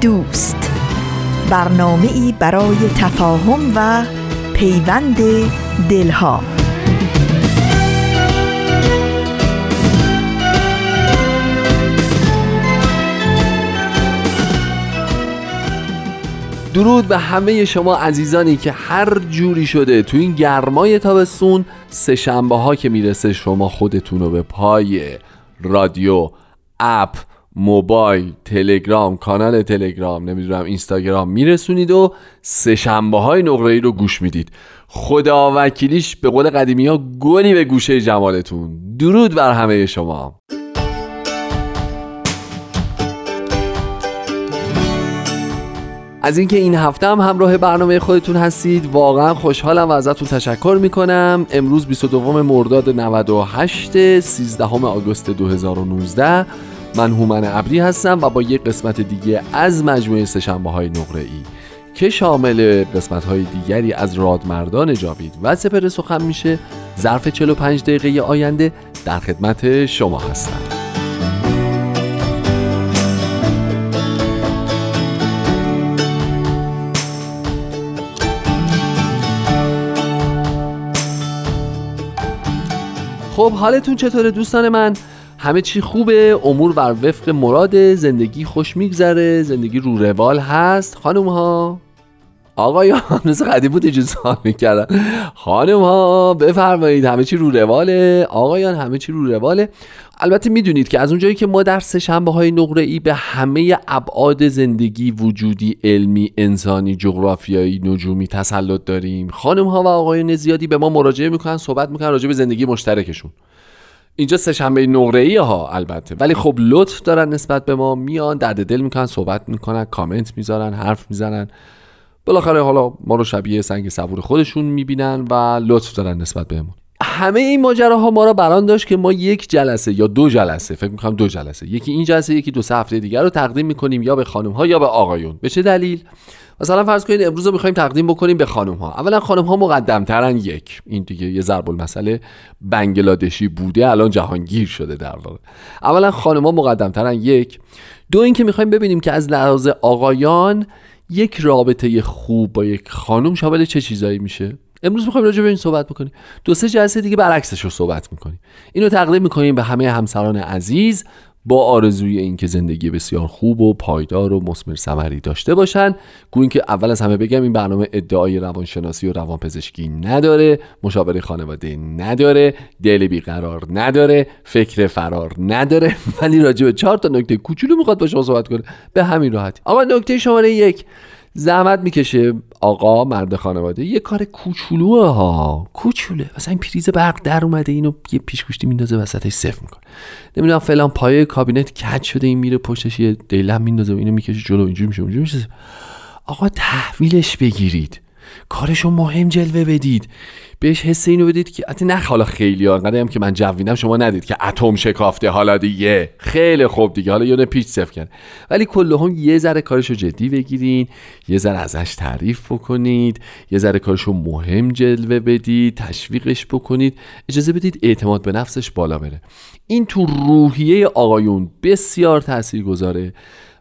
دوست. برنامه ای برای تفاهم و پیوند دلها. درود به همه شما عزیزانی که هر جوری شده تو این گرمای تابستون سه شنبه ها که می‌رسه شما خودتون رو به پای رادیو اپ موبایل تلگرام کانال تلگرام نمی‌دونم اینستاگرام میرسونید و سه شنبه های نقره ای رو گوش می‌دید. خدا وکیلیش به قول قدیمی ها گلی به گوشه جمالتون. درود بر همه شما. از اینکه این هفته هم همراه برنامه خودتون هستید واقعا خوشحالم و ازتون تشکر می‌کنم. امروز 22 مرداد 98 13 آگوست 2019 من هومن ابری هستم و با یک قسمت دیگه از مجموعه سشنبه های نقره ای که شامل قسمت های دیگری از رادمردان جاوید و سپر سخن میشه ظرف 45 دقیقه آینده در خدمت شما هستم. خب حالتون چطوره دوستان من؟ همه چی خوبه امور بر وفق مراد زندگی خوش میگذره زندگی رو روال هست. خانم ها آقایان مثل قدیم بود اینجور سوال می‌کردن خانم ها بفرمایید همه چی رو رواله. آقایان همه چی رو رواله. البته می‌دونید که از اونجایی که ما در سه شنبه های نقره ای به همه ابعاد زندگی وجودی علمی انسانی جغرافیایی نجومی تسلط داریم. خانم ها و آقایان زیادی به ما مراجعه می‌کنن صحبت می‌کنن راجع به زندگی مشترکشون. اینجا سهشنبه نقره ای ها البته. ولی خب لطف دارن نسبت به ما میان درد دل می‌کنن صحبت می‌کنن کامنت می‌ذارن حرف می‌زنن. بالاخره حالا ما رو شبیه سنگ صبور خودشون می‌بینن و لطف دارن نسبت بهمون. همه این ماجراها ما را بران داشت که ما یک جلسه یا دو جلسه فکر می‌کنم دو جلسه یکی این جلسه یکی دو سه هفته دیگر رو تقدیم می‌کنیم یا به خانم ها یا به آقایون. به چه دلیل؟ مثلا فرض کنید امروز رو می‌خوایم تقدیم بکنیم به خانم ها اولا خانم ها مقدم ترن یک. این دیگه یه ضرب المثل بنگلادشی بوده الان جهانگیر شده در واقع. اولا خانم ها مقدم ترن یک. دو اینکه می‌خوایم ببینیم که از لحاظ آقایان یک رابطه خوب با یک خانم شامل چه چیزایی میشه. امروز می‌خوایم راجع به این صحبت بکنیم. دو سه جلسه دیگه برعکسش رو صحبت می‌کنیم. اینو تقدیم می‌کنیم به همه همسران عزیز. با آرزوی اینکه زندگی بسیار خوب و پایدار و مسمر ثمری داشته باشن. گویا که اول از همه بگم این برنامه ادعای روانشناسی و روانپزشکی نداره مشاوره خانواده نداره دل بیقرار نداره فکر فرار نداره. ولی راجع به چهار تا نکته کوچولو می‌خواد با شما صحبت کنه. به همین راحتی. آقا نکته شماره یک. زحمت می‌کشه. آقا مرد خانواده یه کار کوچولوه ها. کوچوله. مثلا این پریز برق در اومده اینو یه پیشگوشتی میندازه وسطش صفر می‌کنه. نمی‌دونم فلان پایه کابینت کج شده این میره پشتش یه دیلم میندازه و اینو می‌کشه جلو اینجوری میشه اونجوری میشه. آقا تحویلش بگیرید. کارشو مهم جلوه بدید. بهش حس اینو بدید که حتی نه حالا خیلی انقدر هم که من جوینم شما ندید که اتم شکافته حالا دیگه. خیلی خوب دیگه. حالا یه پیچ صفر کرد. ولی هم یه ذره کارشو جدی بگیرین یه ذره ازش تعریف بکنید یه ذره کارشو مهم جلوه بدید تشویقش بکنید. اجازه بدید اعتماد به نفسش بالا بره. این تو روحیه آقایون بسیار تاثیر گذاره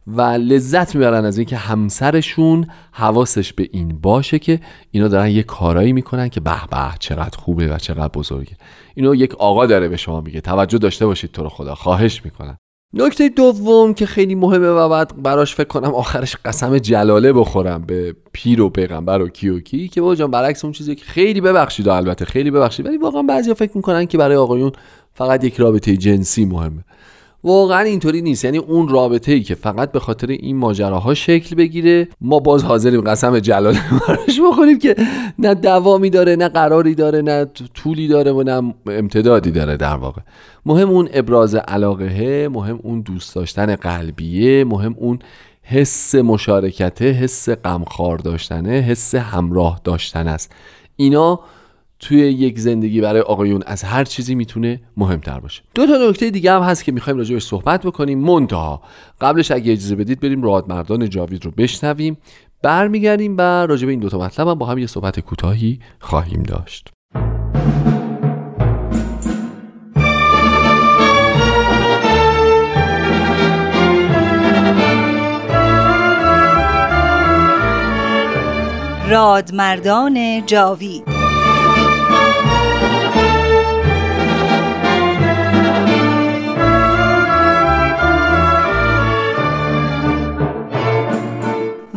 و لذت می‌برن از اینکه همسرشون حواسش به این باشه که اینا دارن یه کارایی می‌کنن که به به چقدر خوبه و چقدر بزرگه. اینو یک آقا داره به شما میگه. توجه داشته باشید تو رو خدا. خواهش می‌کنن نکته دوم که خیلی مهمه و بعد براش فکر کنم آخرش قسم جلاله بخورم به پیر و پیغمبر و کی و کی که با جان برعکس اون چیزی که خیلی ببخشید و البته خیلی ببخشید ولی واقعا بعضیا فکر می‌کنن که برای آقایون فقط یک رابطه جنسی مهمه. واقعا اینطوری نیست. یعنی اون رابطه ای که فقط به خاطر این ماجراها شکل بگیره ما باز حاضریم قسم جلال براش بخوریم که نه دوامی داره نه قراری داره نه طولی داره و نه امتدادی داره در واقع. مهم اون ابراز علاقه مهم اون دوست داشتن قلبیه مهم اون حس مشارکته حس غمخوار داشتنه حس همراه داشتن است. اینا توی یک زندگی برای آقایون از هر چیزی می‌تونه مهمتر باشه. دو تا نکته دیگه هم هست که می‌خوایم راجعش صحبت بکنیم. منتها قبلش اگه اجازه بدید بریم رادمردان جاوید رو بشنویم. برمیگردیم و راجع به این دو تا مطلب هم با هم یه صحبت کوتاهی خواهیم داشت. رادمردان جاوید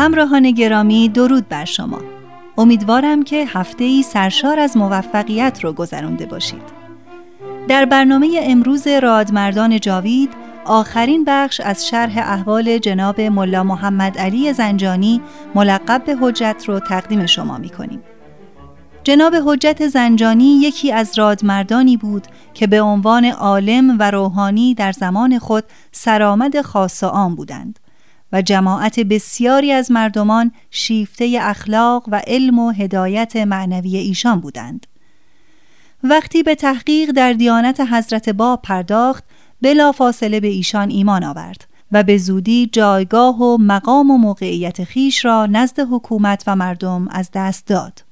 همراهان گرامی درود بر شما امیدوارم که هفته ای سرشار از موفقیت رو گذرانده باشید در برنامه امروز رادمردان جاوید آخرین بخش از شرح احوال جناب ملا محمد علی زنجانی ملقب به حجت رو تقدیم شما می کنیم. جناب حجت زنجانی یکی از رادمردانی بود که به عنوان عالم و روحانی در زمان خود سرآمد خاص عام بودند. و جماعت بسیاری از مردمان شیفته اخلاق و علم و هدایت معنوی ایشان بودند. وقتی به تحقیق در دیانت حضرت باب پرداخت بلا فاصله به ایشان ایمان آورد و به زودی جایگاه و مقام و موقعیت خیش را نزد حکومت و مردم از دست داد.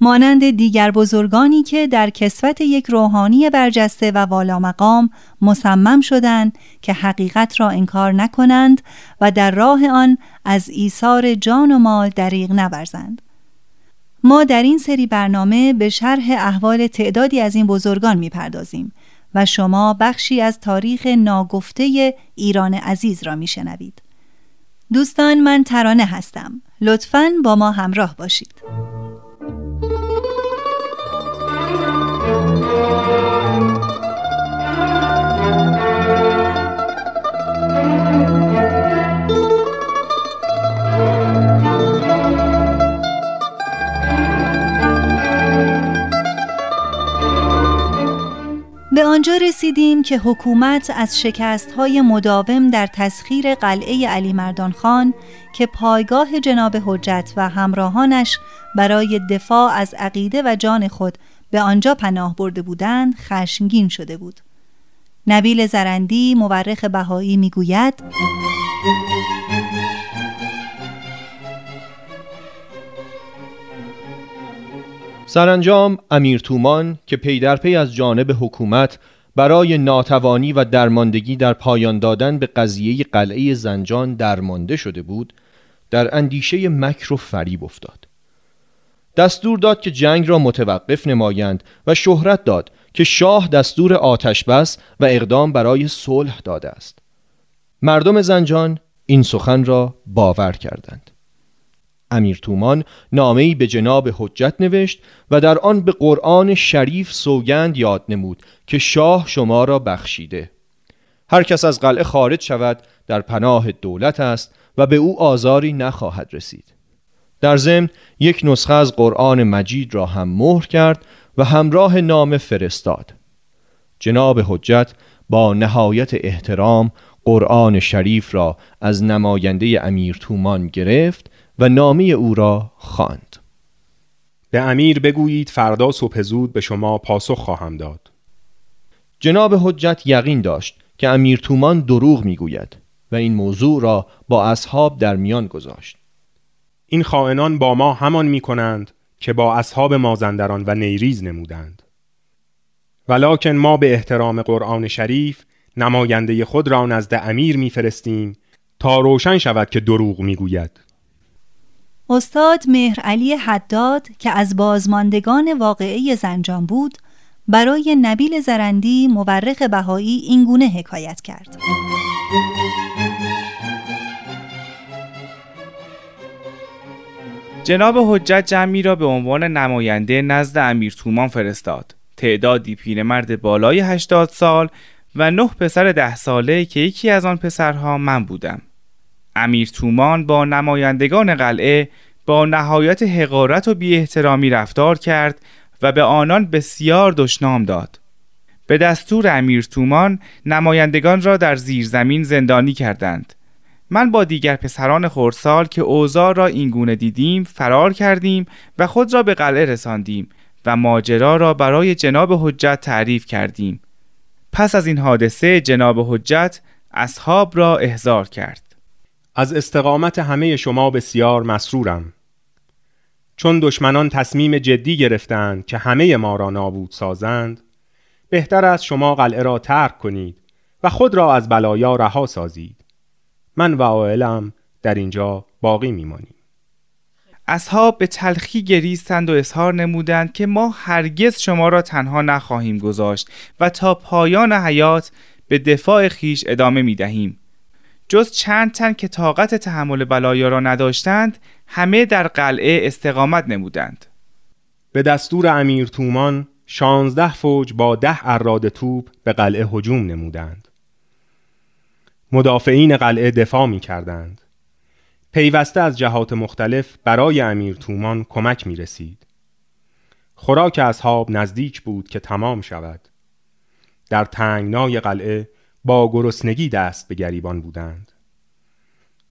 مانند دیگر بزرگانی که در کسوت یک روحانی برجسته و والا مقام مصمم شدند که حقیقت را انکار نکنند و در راه آن از ایثار جان و مال دریغ نورزند. ما در این سری برنامه به شرح احوال تعدادی از این بزرگان می‌پردازیم و شما بخشی از تاریخ ناگفته ایران عزیز را میشنوید. دوستان من ترانه هستم. لطفاً با ما همراه باشید. به آنجا رسیدیم که حکومت از شکست های مداوم در تسخیر قلعه علی مردان خان که پایگاه جناب حجت و همراهانش برای دفاع از عقیده و جان خود به آنجا پناه برده بودند خشمگین شده بود. نبیل زرندی مورخ بهایی می‌گوید سرانجام امیر تومان که پی در پی از جانب حکومت برای ناتوانی و درماندگی در پایان دادن به قضیه قلعه زنجان درمانده شده بود در اندیشه مکر و فریب افتاد. دستور داد که جنگ را متوقف نمایند و شهرت داد که شاه دستور آتش بس و اقدام برای صلح داده است. مردم زنجان این سخن را باور کردند. امیر تومان نامه‌ای به جناب حجت نوشت و در آن به قرآن شریف سوگند یاد نمود که شاه شما را بخشیده. هر کس از قلعه خارج شود در پناه دولت است و به او آزاری نخواهد رسید. در ضمن یک نسخه از قرآن مجید را هم مهر کرد و همراه نام فرستاد. جناب حجت با نهایت احترام قرآن شریف را از نماینده امیر تومان گرفت و نامی او را خواند. به امیر بگویید فردا صبح زود به شما پاسخ خواهم داد. جناب حجت یقین داشت که امیر تومان دروغ می‌گوید و این موضوع را با اصحاب در میان گذاشت. این خائنان با ما همان می کنند که با اصحاب مازندران و نیریز نمودند. ولکن ما به احترام قرآن شریف نماینده خود را نزد امیر میفرستیم تا روشن شود که دروغ می‌گوید استاد مهر علی حداد که از بازماندگان واقعه زنجان بود برای نبیل زرندی مورخ بهایی این گونه حکایت کرد. جناب حجت جمعی را به عنوان نماینده نزد امیر تومان فرستاد. تعدادی پیرمرد بالای 80 سال و نه پسر ده ساله که یکی از آن پسرها من بودم. امیر تومان با نمایندگان قلعه با نهایت حقارت و بی احترامی رفتار کرد و به آنان بسیار دشنام داد. به دستور امیر تومان نمایندگان را در زیرزمین زندانی کردند. من با دیگر پسران خورسال که اوزار را اینگونه دیدیم فرار کردیم و خود را به قلعه رساندیم و ماجرا را برای جناب حجت تعریف کردیم. پس از این حادثه جناب حجت اصحاب را احضار کرد. از استقامت همه شما بسیار مسرورم. چون دشمنان تصمیم جدی گرفتند که همه ما را نابود سازند بهتر است شما قلعه را ترک کنید و خود را از بلایا رها سازید. من و عائلم در اینجا باقی میمانیم. اصحاب به تلخی گریستند و اظهار نمودند که ما هرگز شما را تنها نخواهیم گذاشت و تا پایان حیات به دفاع خیش ادامه می دهیم. جز چند تن که طاقت تحمل بلایا را نداشتند همه در قلعه استقامت نمودند به دستور امیر تومان شانزده فوج با ده اراد توپ به قلعه هجوم نمودند مدافعین قلعه دفاع می کردند پیوسته از جهات مختلف برای امیر تومان کمک می رسید. خوراک اصحاب نزدیک بود که تمام شود. در تنگنای قلعه با گرسنگی دست به گریبان بودند.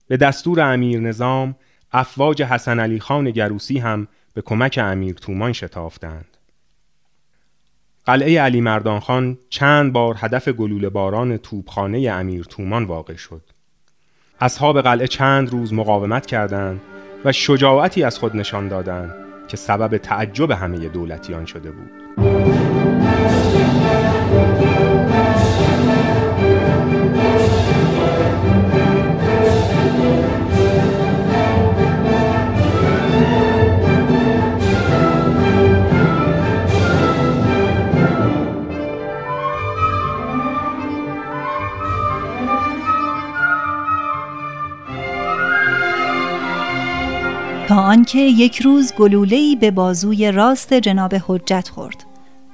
به دستور امیر نظام افواج حسن علی خان گروسی هم به کمک امیر تومان شتافتند. قلعه علی مردان خان چند بار هدف گلوله باران توپخانه امیر تومان واقع شد. اصحاب قلعه چند روز مقاومت کردند و شجاعتی از خود نشان دادند که سبب تعجب همه دولتیان شده بود. آنکه یک روز گلوله‌ای به بازوی راست جناب حجت خورد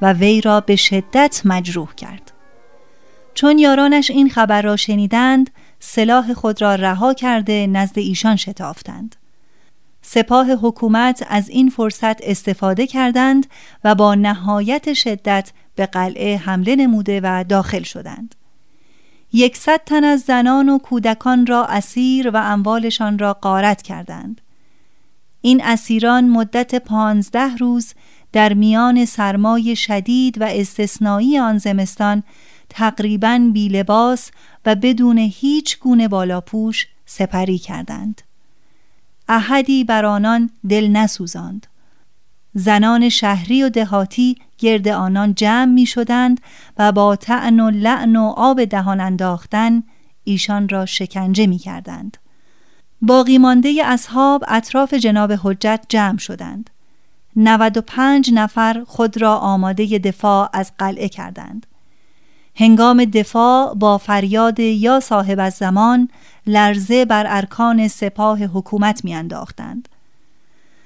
و وی را به شدت مجروح کرد. چون یارانش این خبر را شنیدند سلاح خود را رها کرده نزد ایشان شتافتند. سپاه حکومت از این فرصت استفاده کردند و با نهایت شدت به قلعه حمله نموده و داخل شدند. یکصد تن از زنان و کودکان را اسیر و اموالشان را غارت کردند. این اسیران مدت پانزده روز در میان سرمای شدید و استثنایی آن زمستان تقریبا بی لباس و بدون هیچ گونه بالاپوش سپری کردند. احدی بر آنان دل نسوزاند. زنان شهری و دهاتی گرد آنان جمع می شدند و با تعن و لعن و آب دهان انداختن ایشان را شکنجه می کردند باقی مانده اصحاب اطراف جناب حجت جمع شدند. 95 نفر خود را آماده دفاع از قلعه کردند. هنگام دفاع با فریاد یا صاحب از زمان لرزه بر ارکان سپاه حکومت میانداختند.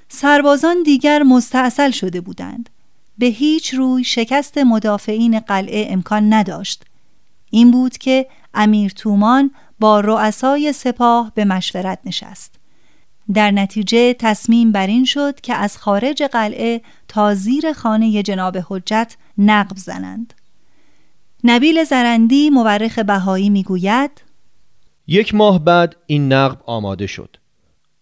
سربازان دیگر مستاصل شده بودند. به هیچ روی شکست مدافعین قلعه امکان نداشت. این بود که امیر تومان با رؤسای سپاه به مشورت نشست. در نتیجه تصمیم بر این شد که از خارج قلعه تا زیر خانه جناب حجت نقب زنند. نبیل زرندی مورخ بهایی می‌گوید یک ماه بعد این نقب آماده شد.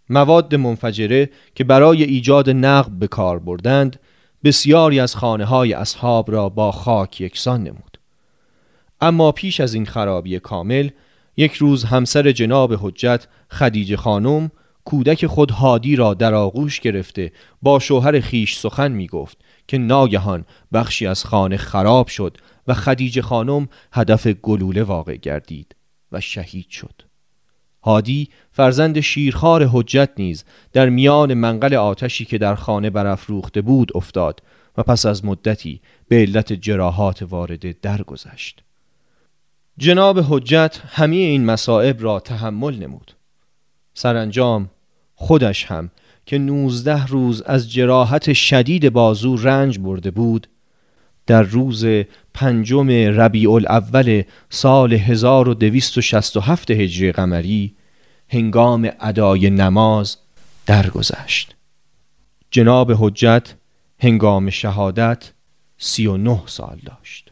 مواد منفجره که برای ایجاد نقب به کار بردند بسیاری از خانه های اصحاب را با خاک یکسان نمود. اما پیش از این خرابی کامل یک روز همسر جناب حجت خدیجه خانم کودک خود هادی را در آغوش گرفته با شوهر خیش سخن می گفت که ناگهان بخشی از خانه خراب شد و خدیجه خانم هدف گلوله واقع گردید و شهید شد هادی فرزند شیرخوار حجت نیز در میان منقل آتشی که در خانه برافروخته بود افتاد و پس از مدتی به علت جراحات وارده درگذشت. جناب حجت همه این مصائب را تحمل نمود. سرانجام خودش هم که نوزده روز از جراحت شدید بازو رنج برده بود در روز پنجم ربیع الاول سال 1267 هجری قمری هنگام ادای نماز درگذشت جناب حجت هنگام شهادت سی و نه سال داشت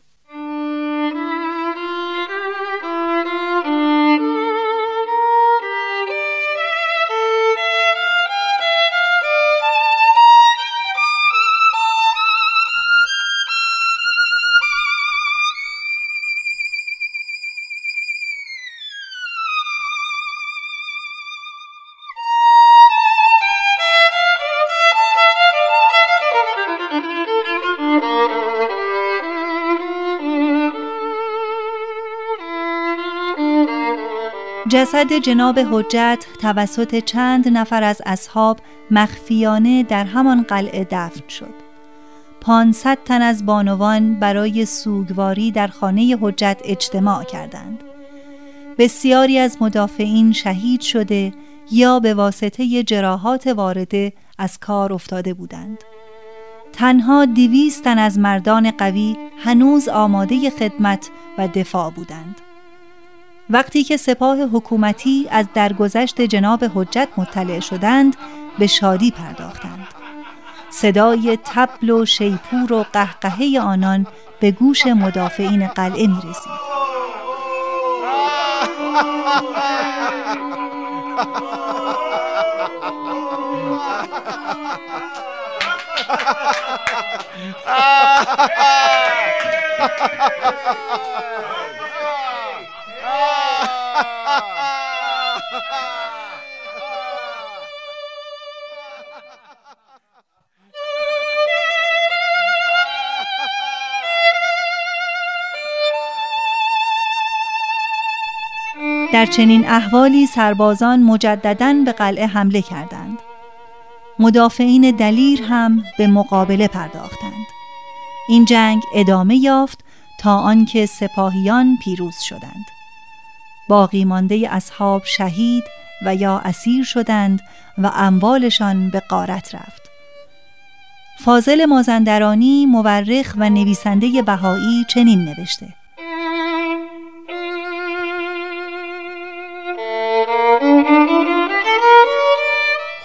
جسد جناب حجت توسط چند نفر از اصحاب مخفیانه در همان قلعه دفن شد. پانصد تن از بانوان برای سوگواری در خانه حجت اجتماع کردند. بسیاری از مدافعین شهید شده یا به واسطه جراحات وارده از کار افتاده بودند. تنها دویست تن از مردان قوی هنوز آماده خدمت و دفاع بودند. وقتی که سپاه حکومتی از درگذشت جناب حجت مطلع شدند به شادی پرداختند صدای تبل و شیپور و قهقهه آنان به گوش مدافعین قلعه می رسید. در چنین احوالی سربازان مجددا به قلعه حمله کردند. مدافعین دلیر هم به مقابله پرداختند. این جنگ ادامه یافت تا آنکه سپاهیان پیروز شدند. باقی مانده اصحاب شهید و یا اسیر شدند و اموالشان به قارت رفت. فاضل مازندرانی مورخ و نویسنده بهایی چنین نوشته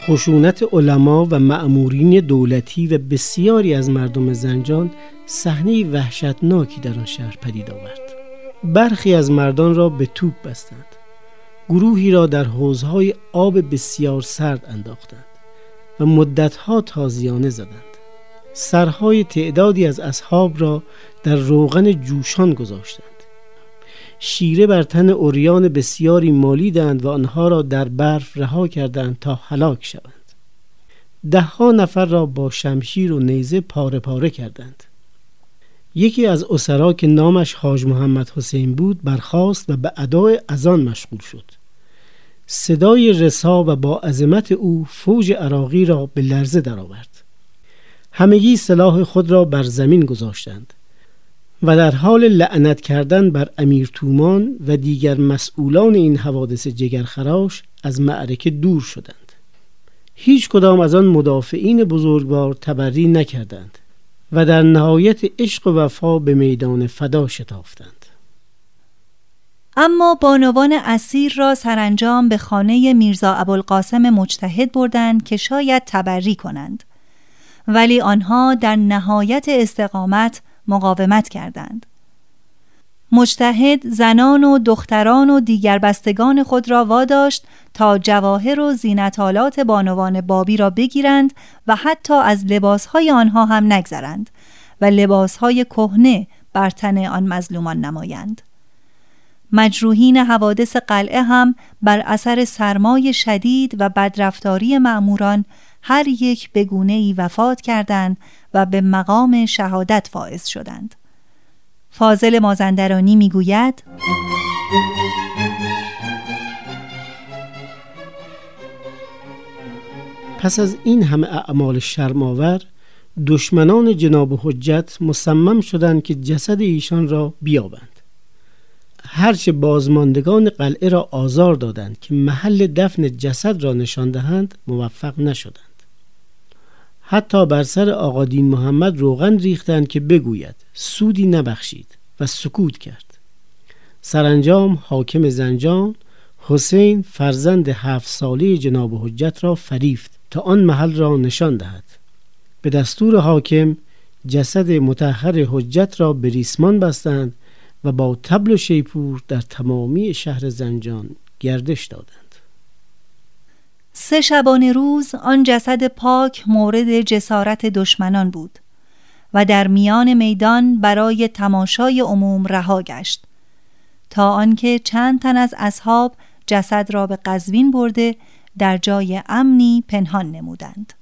خشونت علما و معمورین دولتی و بسیاری از مردم زنجان صحنه وحشتناکی در آن شهر پدید آورد. برخی از مردان را به توپ بستند. گروهی را در حوزهای آب بسیار سرد انداختند و مدتها تازیانه زدند. سرهای تعدادی از اصحاب را در روغن جوشان گذاشتند. شیره بر تن اوریان بسیاری مالیدند و آنها را در برف رها کردند تا هلاک شوند. دهها نفر را با شمشیر و نیزه پاره پاره کردند. یکی از اسرا که نامش حاج محمد حسین بود برخاست و به ادای اذان مشغول شد. صدای رسا و با عظمت او فوج عراقی را به لرزه درآورد. همگی سلاح خود را بر زمین گذاشتند. و در حال لعنت کردن بر امیر تومان و دیگر مسئولان این حوادث جگرخراش از معرکه دور شدند. هیچ کدام از آن مدافعین بزرگوار تبری نکردند و در نهایت عشق و وفا به میدان فدا شتافتند. اما بانوان اسیر را سرانجام به خانه میرزا ابوالقاسم مجتهد بردند که شاید تبری کنند. ولی آنها در نهایت استقامت مقاومت کردند. مجتهد زنان و دختران و دیگر بستگان خود را واداشت تا جواهر و زینتالات بانوان بابی را بگیرند و حتی از لباسهای آنها هم نگذرند و لباسهای کهنه بر تن آن مظلومان نمایند. مجروحین حوادث قلعه هم بر اثر سرمای شدید و بدرفتاری معموران هر یک به ای وفات کردند و به مقام شهادت فائز شدند. فاضل مازندرانی می‌گوید پس از این همه اعمال شرماور دشمنان جناب حجت مصمم شدند که جسد ایشان را بیابند هرچه بازماندگان قلعه را آزار دادند که محل دفن جسد را نشان دهند موفق نشدند حتی بر سر آقادین محمد روغن ریختند که بگوید سودی نبخشید و سکوت کرد. سرانجام حاکم زنجان حسین فرزند هفت ساله جناب حجت را فریفت تا آن محل را نشان دهد. به دستور حاکم جسد متحر حجت را به ریسمان بستند و با تبل و شیپور در تمامی شهر زنجان گردش دادند. سه شبانه روز آن جسد پاک مورد جسارت دشمنان بود و در میان میدان برای تماشای عموم رها گشت تا آنکه چند تن از اصحاب جسد را به قزوین برده در جای امنی پنهان نمودند.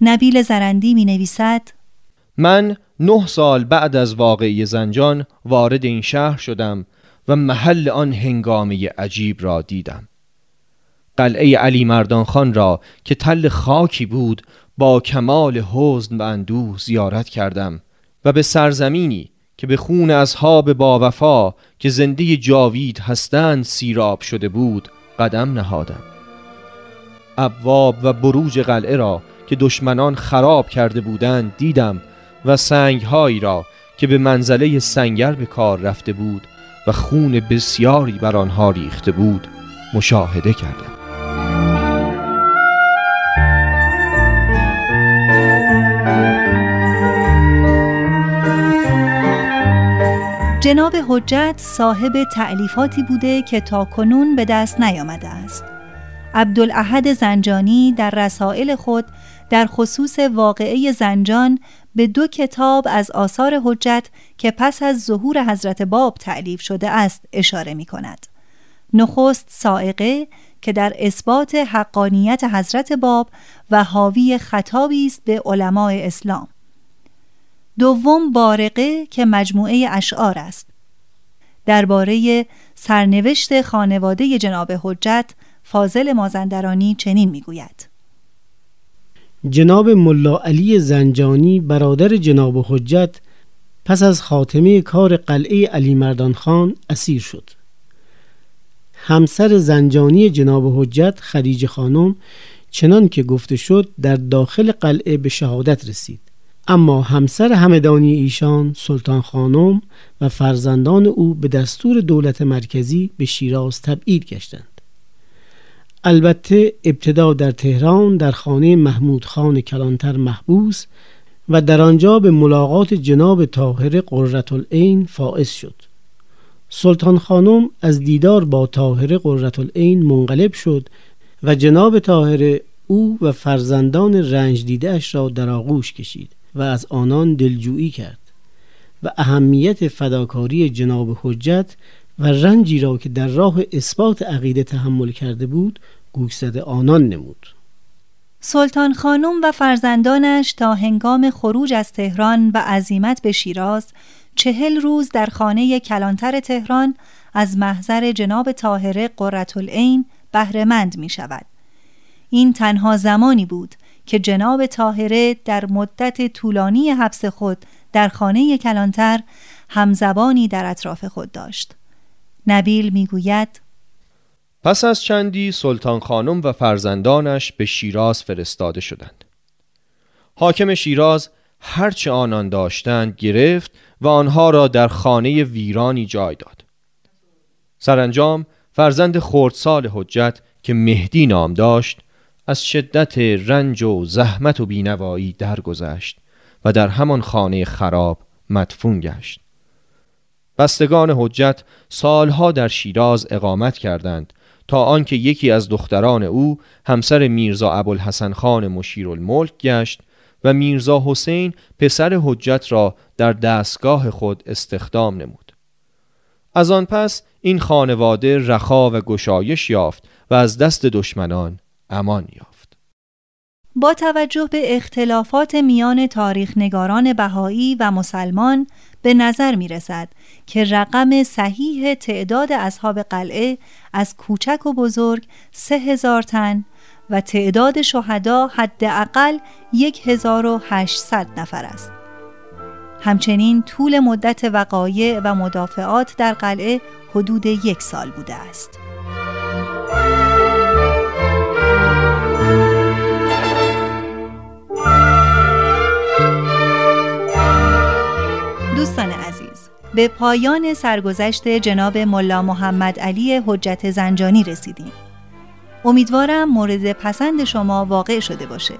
نبیل زرندی می نویسد من نه سال بعد از واقعی زنجان وارد این شهر شدم و محل آن هنگامه عجیب را دیدم. قلعه علی مردان خان را که تل خاکی بود با کمال حزن و اندوه زیارت کردم و به سرزمینی که به خون اصحاب با وفا که زنده جاوید هستند سیراب شده بود قدم نهادم. ابواب و بروج قلعه را که دشمنان خراب کرده بودند دیدم و سنگهایی را که به منزله سنگر به کار رفته بود و خون بسیاری بر آنها ریخته بود مشاهده کردم. جناب حجت صاحب تعلیفاتی بوده که تا کنون به دست نیامده است. عبدالاحد زنجانی در رسائل خود در خصوص واقعه زنجان به دو کتاب از آثار حجت که پس از ظهور حضرت باب تعلیف شده است اشاره می کند. نخست سائقه که در اثبات حقانیت حضرت باب و حاوی خطابی است به علمای اسلام دوم بارقه که مجموعه اشعار است. درباره سرنوشت خانواده جناب حجت فاضل مازندرانی چنین می‌گوید. جناب ملا علی زنجانی برادر جناب حجت پس از خاتمه کار قلعه علی مردان خان اسیر شد. همسر زنجانی جناب حجت خدیجه خانم چنان که گفته شد در داخل قلعه به شهادت رسید. اما همسر همدانی ایشان سلطان خانم و فرزندان او به دستور دولت مرکزی به شیراز تبعید گشتند. البته ابتدا در تهران در خانه محمود خان کلانتر محبوس و در آنجا به ملاقات جناب طاهر قررت العین فائز شد. سلطان خانم از دیدار با طاهر قررت العین منقلب شد و جناب طاهر او و فرزندان رنج دیدهش را در آغوش کشید. و از آنان دلجویی کرد و اهمیت فداکاری جناب حجت و رنجی را که در راه اثبات عقیده تحمل کرده بود گوشزد آنان نمود سلطان خانم و فرزندانش تا هنگام خروج از تهران و عزیمت به شیراز چهل روز در خانه کلانتر تهران از محضر جناب طاهره قررت العین بهرهمند می شود. این تنها زمانی بود که جناب طاهره در مدت طولانی حبس خود در خانه کلانتر همزبانی در اطراف خود داشت. نبیل می‌گوید پس از چندی سلطان خانم و فرزندانش به شیراز فرستاده شدند. حاکم شیراز هرچه آنان داشتند گرفت و آنها را در خانه ویرانی جای داد. سرانجام فرزند خردسال حجت که مهدی نام داشت از شدت رنج و زحمت و بینوایی درگذشت و در همان خانه خراب مدفون گشت. بستگان حجت سالها در شیراز اقامت کردند تا آنکه یکی از دختران او همسر میرزا ابوالحسن خان مشیرالملک گشت و میرزا حسین پسر حجت را در دستگاه خود استخدام نمود. از آن پس این خانواده رخا و گشایش یافت و از دست دشمنان امان یافت با توجه به اختلافات میان تاریخ نگاران بهایی و مسلمان به نظر می رسد که رقم صحیح تعداد اصحاب قلعه از کوچک و بزرگ سه هزار تن و تعداد شهدا حداقل 1800 نفر است. همچنین طول مدت وقایع و مدافعات در قلعه حدود یک سال بوده است. به پایان سرگذشت جناب ملا محمد علی حجت زنجانی رسیدیم. امیدوارم مورد پسند شما واقع شده باشه.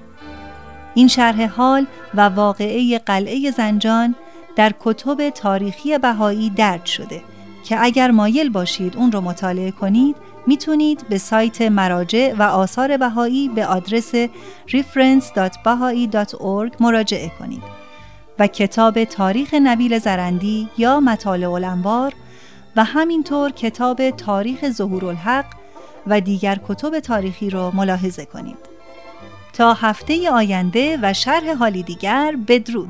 این شرح حال و واقعه قلعه زنجان در کتب تاریخی بهایی درد شده که اگر مایل باشید اون رو مطالعه کنید می‌تونید به سایت مراجع و آثار بهایی به آدرس reference.bahai.org مراجعه کنید. و کتاب تاریخ نبیل زرندی یا مطالع الانوار و همینطور کتاب تاریخ ظهور الحق و دیگر کتب تاریخی رو ملاحظه کنید. تا هفته آینده و شرح حالی دیگر بدرود.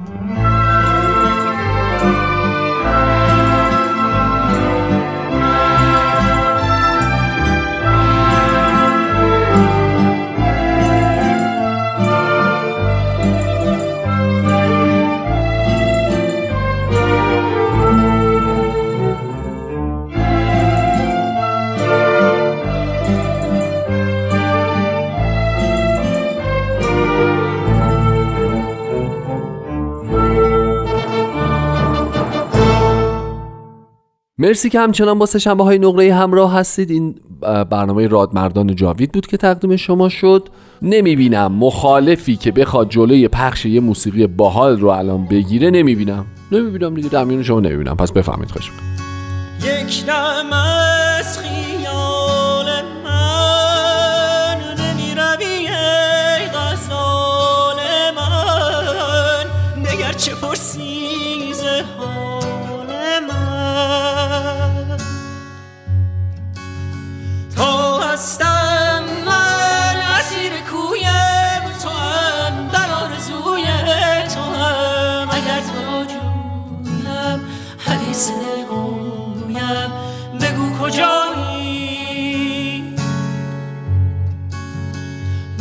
مرسی که همچنان با شنبه های نقره همراه هستید. این برنامه رادمردان جاوید بود که تقدیم شما شد. نمی‌بینم مخالفی که بخواد جلوی پخش یه موسیقی باحال رو الان بگیره نمی‌بینم. نمی‌بینم دیگه در میون شما نمی‌بینم. پس بفهمید خوش یک از هستم من اسیر کویم تو هم در آرزوی تو هم. اگر تو را جویم حدیث دل گویم بگو کجایی؟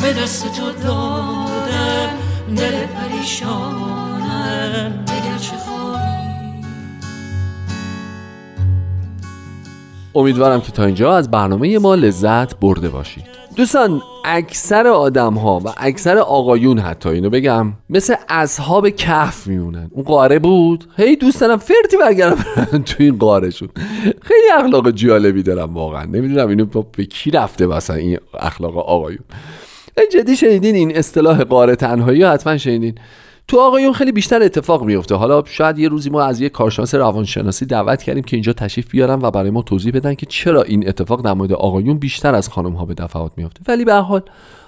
به دست تو دادم دل پریشانم. امیدوارم که تا اینجا از برنامه ما لذت برده باشید. دوستان اکثر آدم ها و اکثر آقایون حتی اینو بگم مثل اصحاب کهف میمونن. اون قاره بود؟ هی دوست دارم فرتی برگردم تو این قاره شد خیلی اخلاق جالبی دارم واقعا. نمی‌دونم اینو به کی رفته مثلا این اخلاق آقایون. جدی شنیدین این اصطلاح قاره تنهایی حتما شنیدین. تو آقایون خیلی بیشتر اتفاق میفته حالا شاید یه روزی ما از یه کارشناس روانشناسی دعوت کردیم که اینجا تشریف بیارن و برای ما توضیح بدن که چرا این اتفاق در مورد آقایون بیشتر از خانم ها به دفعات میفته ولی به حال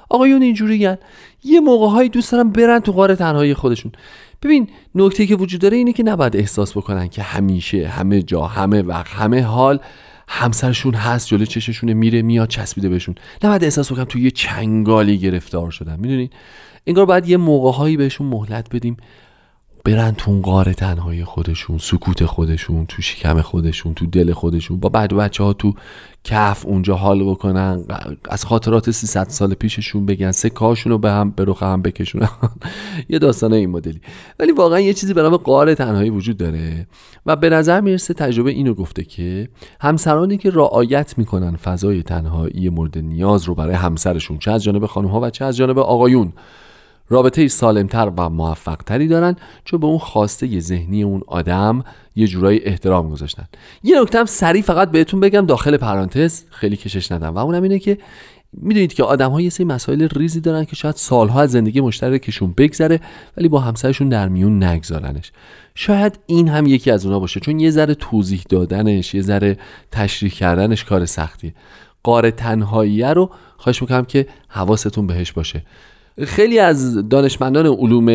آقایون اینجوری یه موقع هایی دوست دارن برن تو غار تنهایی خودشون. ببین نکته که وجود داره اینه که نباید احساس بکنن که همیشه همه جا همه وقت همه حال همسرشون هست جلو چششونه میره میاد چسبیده بهشون. نباید احساس بکنن توی یه چنگالی گرفتار شدن. می‌دونین انگار باید یه موقعهایی بهشون مهلت بدیم. برن تو اون قاره تنهای خودشون سکوت خودشون تو شکم خودشون تو دل خودشون. با بعد بچه ها تو کف اونجا حال بکنن. از خاطرات 300 سال پیششون بگن. سه کاشون رو به هم به رخ هم بکشونن یه داستان این مدلی. ولی واقعا یه چیزی به نام قاره تنهایی وجود داره. و به نظر می‌رسه تجربه اینو گفته که همسرانی که رعایت می‌کنن فضای تنهایی مورد نیاز رو برای همسرشون چه از جانب خانم ها و چه از جانب آقایون رابطه سالمتر و موفقتری دارن چون به اون خواسته ذهنی اون آدم یه جورایی احترام گذاشتن. یه نکته هم سریع فقط بهتون بگم داخل پرانتز خیلی کشش ندم و اونم اینه که می‌دونید که آدم ها یه سری مسائل ریزی دارن که شاید سالها از زندگی مشترکشون بگذره ولی با همسرشون در میون نگذارنش. شاید این هم یکی از اونا باشه چون یه ذره توضیح دادنش یه ذره تشریح کردنش کار سختیه. قاره تنهاییه رو خواهش می‌کنم که حواستون بهش باشه. خیلی از دانشمندان علوم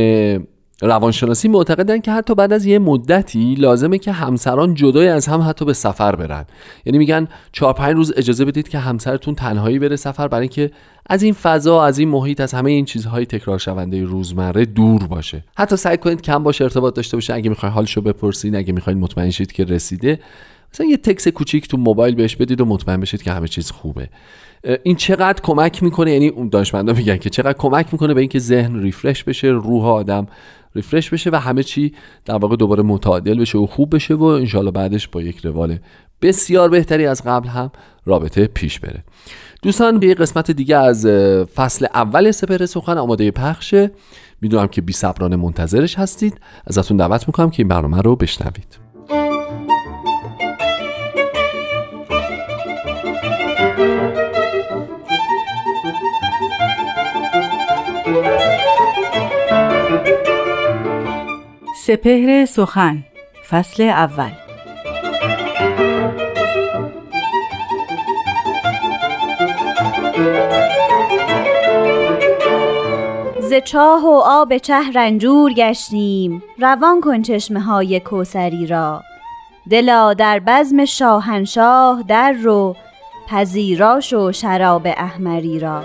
روانشناسی معتقدن که حتی بعد از یه مدتی لازمه که همسران جدای از هم حتی به سفر برن. یعنی میگن چهار پنج روز اجازه بدید که همسرتون تنهایی بره سفر برای اینکه از این فضا از این محیط از همه این چیزهای تکرار شونده روزمره دور باشه. حتی سعی کنید کم باشه ارتباط داشته باشه. اگه می‌خواین حالشو بپرسین اگه می‌خواین مطمئن شید که رسیده. مثلا یه تکس کوچیک تو موبایل بهش بدید و مطمئن بشید که همه چیز خوبه. این چقدر کمک می‌کنه؟ یعنی اون دانشمندا میگن که چقدر کمک می‌کنه به اینکه ذهن ریفرش بشه روح آدم ریفرش بشه و همه چی در واقع دوباره متعادل بشه و خوب بشه و انشالله بعدش با یک روال بسیار بهتری از قبل هم رابطه پیش بره. دوستان به قسمت دیگه از فصل اول سپر سخن آماده پخشه می‌دونم که بی منتظرش هستید. ازتون دعوت می‌کنم که این برنامه رو بشنوید. سپهر سخن فصل اول. ز چاه و آب چه رنجور گشتیم روان کن چشمه های کوسری را. دلا در بزم شاهنشاه در رو پذیراش و شراب احمری را.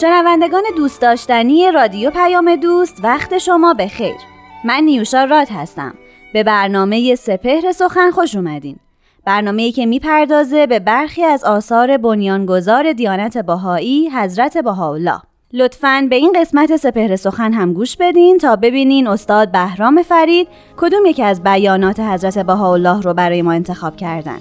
شنوندگان دوست داشتنی رادیو پیام دوست وقت شما به خیر. من نیوشا راد هستم. به برنامه سپهر سخن خوش اومدین. برنامه‌ای که می‌پردازه به برخی از آثار بنیانگذار دیانت بهایی حضرت بهاءالله. لطفاً به این قسمت سپهر سخن هم گوش بدین تا ببینین استاد بهرام فرید کدوم یکی از بیانات حضرت بهاءالله رو برای ما انتخاب کردن.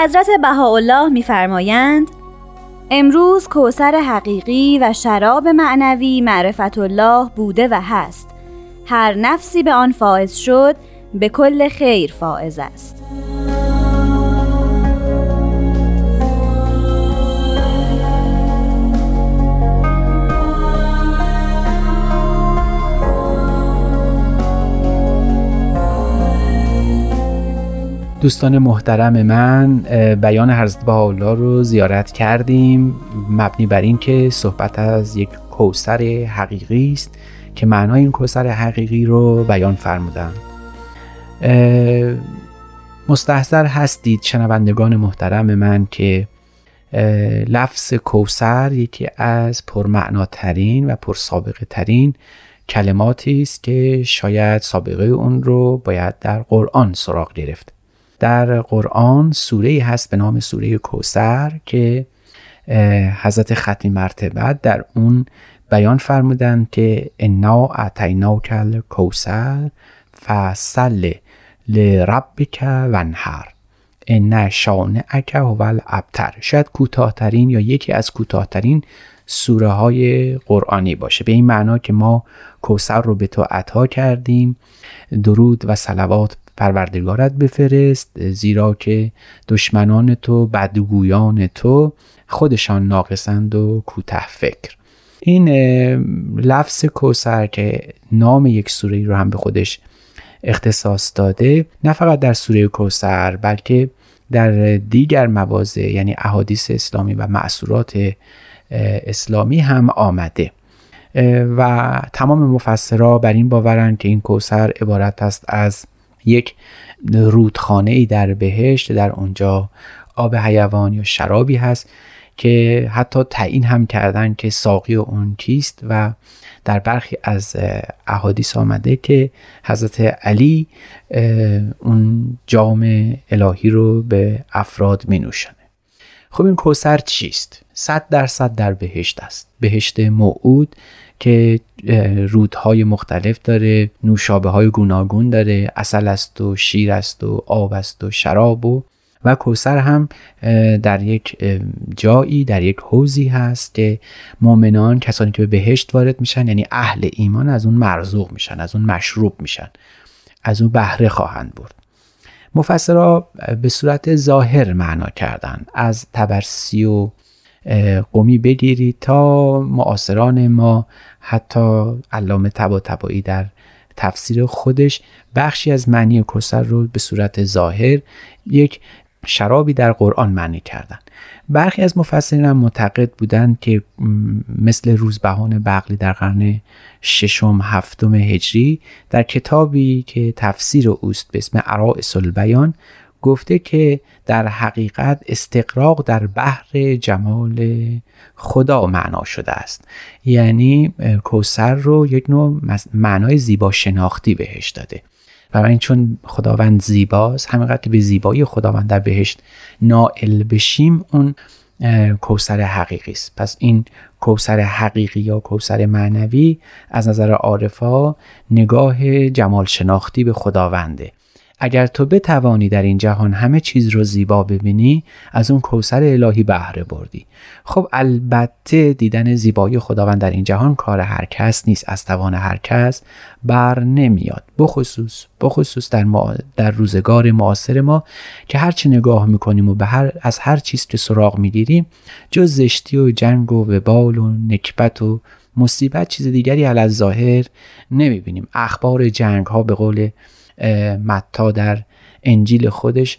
حضرت بهاءالله میفرمایند امروز کوسر حقیقی و شراب معنوی معرفت الله بوده و هست. هر نفسی به آن فائز شد به کل خیر فائز است. دوستان محترم من بیان حضرت بهاءالله رو زیارت کردیم. مبنی بر این که صحبت از یک کوسر حقیقی است که معنای این کوسر حقیقی رو بیان فرمودن. مستحضر هستید شنوندگان محترم من که لفظ کوسر یکی از پرمعناترین و پرسابقه ترین کلماتی است که شاید سابقه اون رو باید در قرآن سراغ گرفت. در قرآن سوره هست به نام سوره کوسر که حضرت ختمی مرتبت در اون بیان فرمودن که انا اعطیناک کوسر فصل لربک ونهر ان شانعک هو الابتر شاید کوتاهترین یا یکی از کوتاهترین سوره های قرآنی باشه. به این معنا که ما کوسر رو به تو عطا کردیم درود و صلوات پروردگارت بفرست زیرا که دشمنان تو بدگویان تو خودشان ناقصند و کوته فکر. این لفظ کوسر که نام یک سوره رو هم به خودش اختصاص داده نه فقط در سوره کوسر بلکه در دیگر مواضع یعنی احادیث اسلامی و معصورات اسلامی هم آمده. و تمام مفسرها بر این باورند که این کوسر عبارت است از یک رودخانه ای در بهشت در اونجا آب حیوان یا شرابی هست که حتی تعیین هم کردن که ساقی اون کیست و در برخی از احادیث آمده که حضرت علی اون جام الهی رو به افراد می نوشنه خب این کوسر چیست؟ صد درصد در بهشت است بهشت موعود که رودهای مختلف داره نوشابه های گوناگون داره اصل است و شیر است و آب است و شراب و و کوسر هم در یک جایی در یک حوزی هست که مؤمنان کسانی که به بهشت وارد میشن یعنی اهل ایمان از اون مرزوق میشن از اون مشروب میشن از اون بهره خواهند برد. مفسرها به صورت ظاهر معنا کردن از تبرسی و قومی بگیرید تا معاصران ما حتی علامه تبا تبایی در تفسیر خودش بخشی از معنی کسر رو به صورت ظاهر یک شرابی در قرآن معنی کردن. برخی از مفسرین هم معتقد بودند که مثل روزبهان بغلی در قرن ششم هفتم هجری در کتابی که تفسیر اوست به اسم عرائس البیان گفته که در حقیقت استقراق در بحر جمال خدا معنا شده است. یعنی کوسر رو یک نوع معنای زیبا شناختی بهش داده. برای این چون خداوند زیباست همینقدر به زیبایی خداوند در بهشت نائل بشیم اون کوسر حقیقی است. پس این کوسر حقیقی یا کوسر معنوی از نظر عارفا نگاه جمال شناختی به خداونده. اگر تو بتوانی در این جهان همه چیز رو زیبا ببینی از اون کوسر الهی بهره بردی. خب البته دیدن زیبایی خداوند در این جهان کار هر کس نیست از توان هر کس بر نمیاد. بخصوص بخصوص در, در روزگار معاصر ما که هرچی نگاه می‌کنیم و به هر از هر چیز که سراغ می‌گیریم جز زشتی و جنگ و وبال و نکبت و مصیبت چیز دیگری علی ظاهر نمی‌بینیم. اخبار جنگ ها به قول متا در انجیل خودش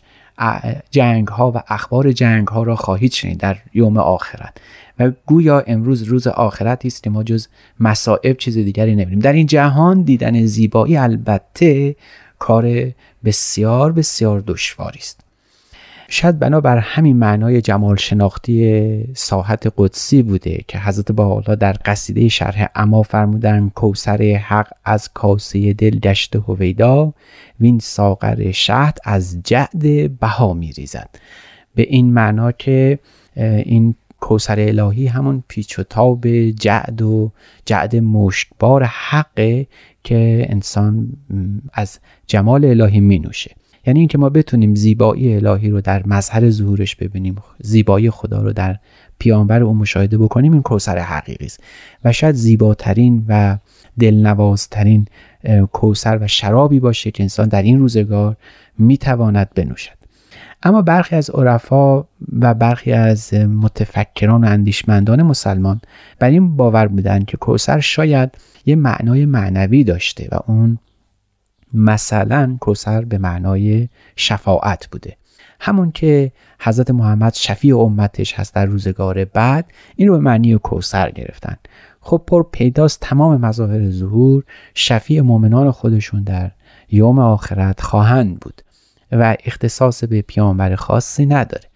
جنگ ها و اخبار جنگ ها را خواهید شنید در یوم آخرت. و گویا امروز روز آخرت است که ما جز مصائب چیز دیگری نبینیم در این جهان دیدن زیبایی البته کار بسیار بسیار دشواری است. شاید بنابر همین معنای جمال شناختی ساحت قدسی بوده که حضرت بالا در قصیده شرح اما فرمودن کوسر حق از کاسه دل گشت هویدا وین ساغر شهد از جعد بها میریزد. به این معنا که این کوسر الهی همون پیچ و تاب جعد و جعد مشکبار حقه که انسان از جمال الهی می نوشه یعنی اینکه ما بتونیم زیبایی الهی رو در مظهر ظهورش ببینیم زیبایی خدا رو در پیامبر او مشاهده بکنیم این کوسر حقیقی است. و شاید زیباترین و دلنوازترین کوسر و شرابی باشه که انسان در این روزگار می‌تواند بنوشد. اما برخی از عرفا و برخی از متفکران و اندیشمندان مسلمان بر این باور بودند که کوسر شاید یه معنای معنوی داشته و اون مثلا کوسر به معنای شفاعت بوده. همون که حضرت محمد شفیع امتش هست در روزگار بعد این رو به معنی کوسر گرفتن. خب پر پیداست تمام مظاهر ظهور شفیع مؤمنان خودشون در یوم آخرت خواهند بود و اختصاص به پیامبر خاصی نداره.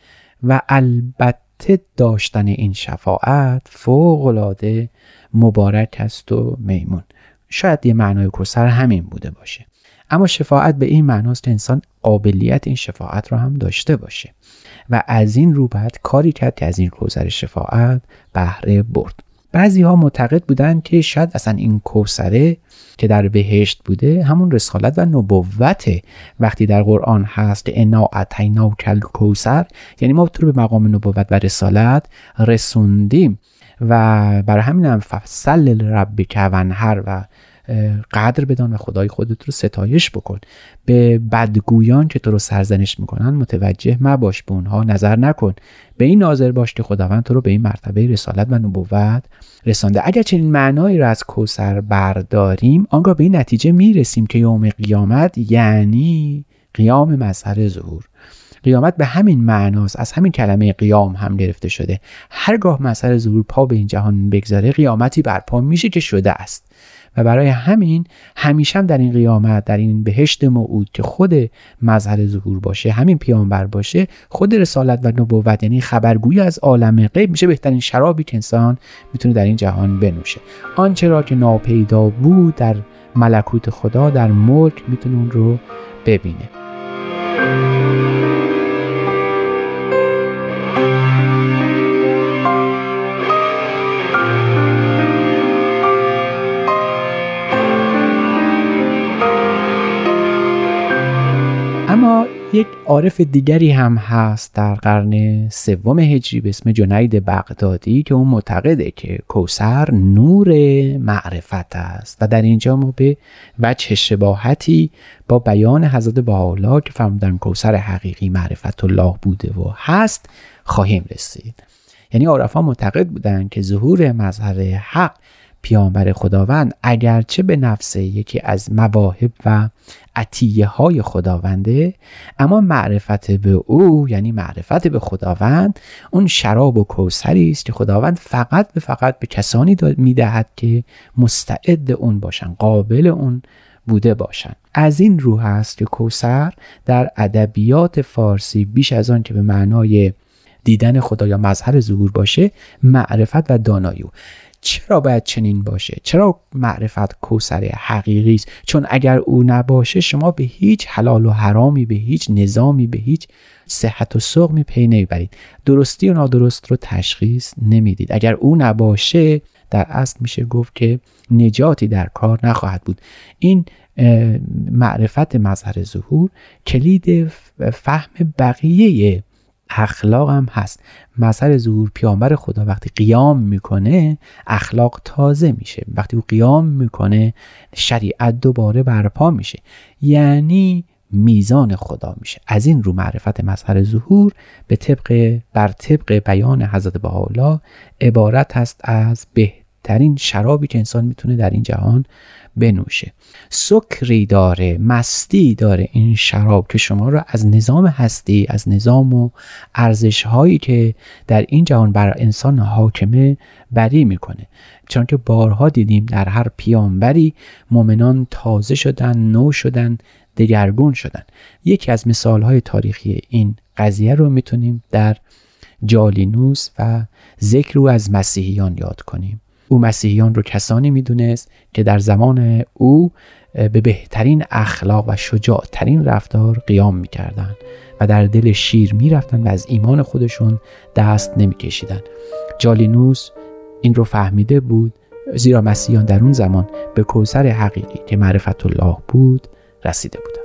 و البته داشتن این شفاعت فوق مبارک است و میمون. شاید یه معنای کوسر همین بوده باشه. اما شفاعت به این معناست که انسان قابلیت این شفاعت را هم داشته باشه. و از این رو بعد کاری کرد که از این کوسر شفاعت بهره برد. بعضی ها معتقد بودند که شاید اصلا این کوسره که در بهشت بوده همون رسالت و نبوت وقتی در قرآن هست انا اتینا کل کوسر یعنی ما تو به مقام نبوت و رسالت رسوندیم. و برای همین هم فصل رب ونهر و قدر بدان و خدای خودت رو ستایش بکن. به بدگویان که تو رو سرزنش می‌کنن متوجه مباش به اونها نظر نکن. به این ناظر باش که خداوند تو رو به این مرتبه رسالت و نبوت رسانده. اگر چنین معنایی رو از کوسر برداریم آنگاه به این نتیجه می‌رسیم که یوم قیامت یعنی قیام مظهر ظهور. قیامت به همین معناست از همین کلمه قیام هم گرفته شده. هرگاه مظهر ظهور پا به این جهان بگذاره قیامتی برپا میشه که شده است. و برای همین همیشه در این قیامت در این بهشت موعود که خود مظهر ظهور باشه همین پیامبر باشه خود رسالت و نبوت یعنی خبرگویی از عالم غیب میشه بهترین شرابی که انسان می‌تونه در این جهان بنوشه. آنچه را که ناپیدا بود در ملکوت خدا در ملک می‌تونه اون رو ببینه. یک عارف دیگری هم هست در قرن سوم هجری به اسم جنید بغدادی که اون معتقده که کوسر نور معرفت است. و در اینجا ما به وجه شباهتی با بیان حضرت بهاءالله که فرمودن کوسر حقیقی معرفت الله بوده و هست خواهیم رسید. یعنی عارفان معتقد بودند که ظهور مظهر حق پیامبر خداوند اگرچه به نفس یکی از مواهب و عطیه های خداونده اما معرفت به او یعنی معرفت به خداوند اون شراب و کوسری است که خداوند فقط به فقط به کسانی می‌دهد که مستعد اون باشن قابل اون بوده باشند از این رو هست که کوسر در ادبیات فارسی بیش از آن که به معنای دیدن خدا یا مظهر ظهور باشه معرفت و دانایی. چرا باید چنین باشه؟ چرا معرفت کوسر حقیقی است؟ چون اگر او نباشه شما به هیچ حلال و حرامی به هیچ نظامی به هیچ صحت و سقمی پی نمی‌برید درستی و نادرست رو تشخیص نمی‌دید. اگر او نباشه در اصل میشه گفت که نجاتی در کار نخواهد بود. این معرفت مظهر ظهور کلید فهم بقیه اخلاق هم هست. مظهر ظهور پیامبر خدا وقتی قیام می‌کنه اخلاق تازه میشه. وقتی او قیام می‌کنه شریعت دوباره برپا میشه. یعنی میزان خدا میشه. از این رو معرفت مظهر ظهور به طبق بر طبق بیان حضرت بهاءالله عبارت هست از بهترین شرابی که انسان می‌تونه در این جهان بنوشه. سکری داره مستی داره این شراب که شما را از نظام هستی از نظام و ارزش هایی که در این جهان بر انسان حاکمه بری می‌کنه. چون که بارها دیدیم در هر پیامبری مؤمنان تازه شدن نو شدن دگرگون شدن. یکی از مثال های تاریخی این قضیه رو می‌تونیم در جالینوس و ذکر رو از مسیحیان یاد کنیم. او مسیحیان رو کسانی می‌دونست که در زمان او به بهترین اخلاق و شجاعترین رفتار قیام می‌کردند و در دل شیر می‌رفتن و از ایمان خودشون دست نمیکشیدن جالینوس این رو فهمیده بود زیرا مسیحیان در اون زمان به کوسر حقیقی که معرفت الله بود رسیده بودند.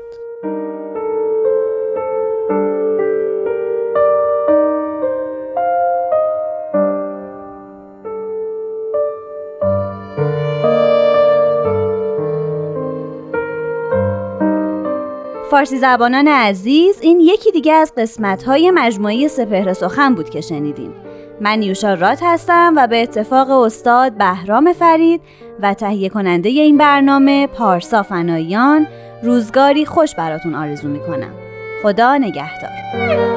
فارسی زبانان عزیز این یکی دیگه از قسمت های مجموعه سپهر سخن بود که شنیدین. من نیوشا رات هستم و به اتفاق استاد بهرام فرید و تهیه کننده این برنامه پارسا فنایان روزگاری خوش براتون آرزو می‌کنم. خدا نگهدار.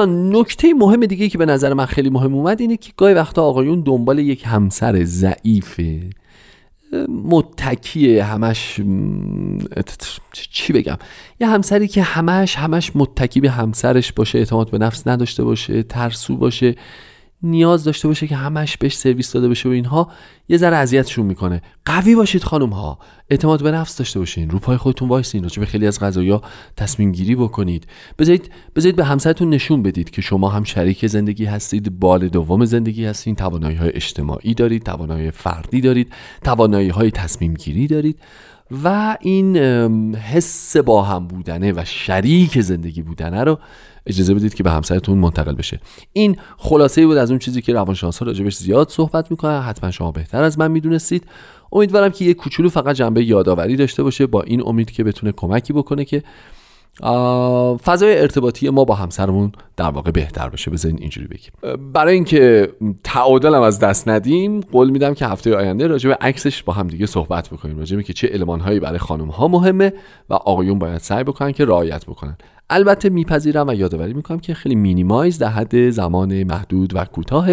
دوستان نکته مهم دیگه که به نظر من خیلی مهم اومد اینه که گاهی وقتا آقایون دنبال یک همسر ضعیفه. متکیه همش چی بگم؟ یه همسری که همش همش متکی به همسرش باشه اعتماد به نفس نداشته باشه ترسو باشه. نیاز داشته باشه که همش بهش سرویس داده بشه و اینها یه ذره اذیتشون می‌کنه. قوی باشید خانم ها اعتماد به نفس داشته باشین. رو پای خودتون وایسین. راجع به خیلی از قضايا تصمیم گیری بکنید. بذارید بذارید به همسرتون نشون بدید که شما هم شریک زندگی هستید بال دوم زندگی هستین توانایی های اجتماعی دارید توانایی فردی دارید توانایی های تصمیم گیری دارید. و این حس با هم بودنه و شریک زندگی بودنه رو اجازه بدید که به همسرتون منتقل بشه. این خلاصه بود از اون چیزی که روانشناسا راجبش زیاد صحبت می‌کنن. حتما شما بهتر از من می‌دونستید. امیدوارم که یه کوچولو فقط جنبه یادآوری داشته باشه با این امید که بتونه کمکی بکنه که فضای ارتباطی ما با همسرمون در واقع بهتر بشه. بذارین اینجوری بگیم. برای اینکه تعادلم از دست ندیم قول میدم که هفته آینده راجع به عکسش با هم دیگه صحبت بکنیم. راجع که چه المانهایی برای خانم ها مهمه و آقایون باید سعی بکنن که رعایت بکنن. البته میپذیرم و یادآوری می‌کنم که خیلی مینیمایز در حد زمان محدود و کوتاه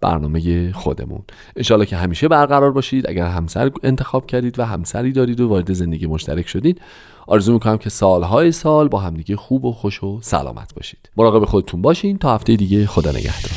برنامه خودمون. انشالله که همیشه برقرار باشید. اگر همسر انتخاب کردید و همسری دارید و وارد زندگی مشترک شدید آرزو می‌کنم که سالهای سال با همدیگه خوب و خوش و سلامت باشید. مراقب خودتون باشین. تا هفته دیگه خدا نگهدار.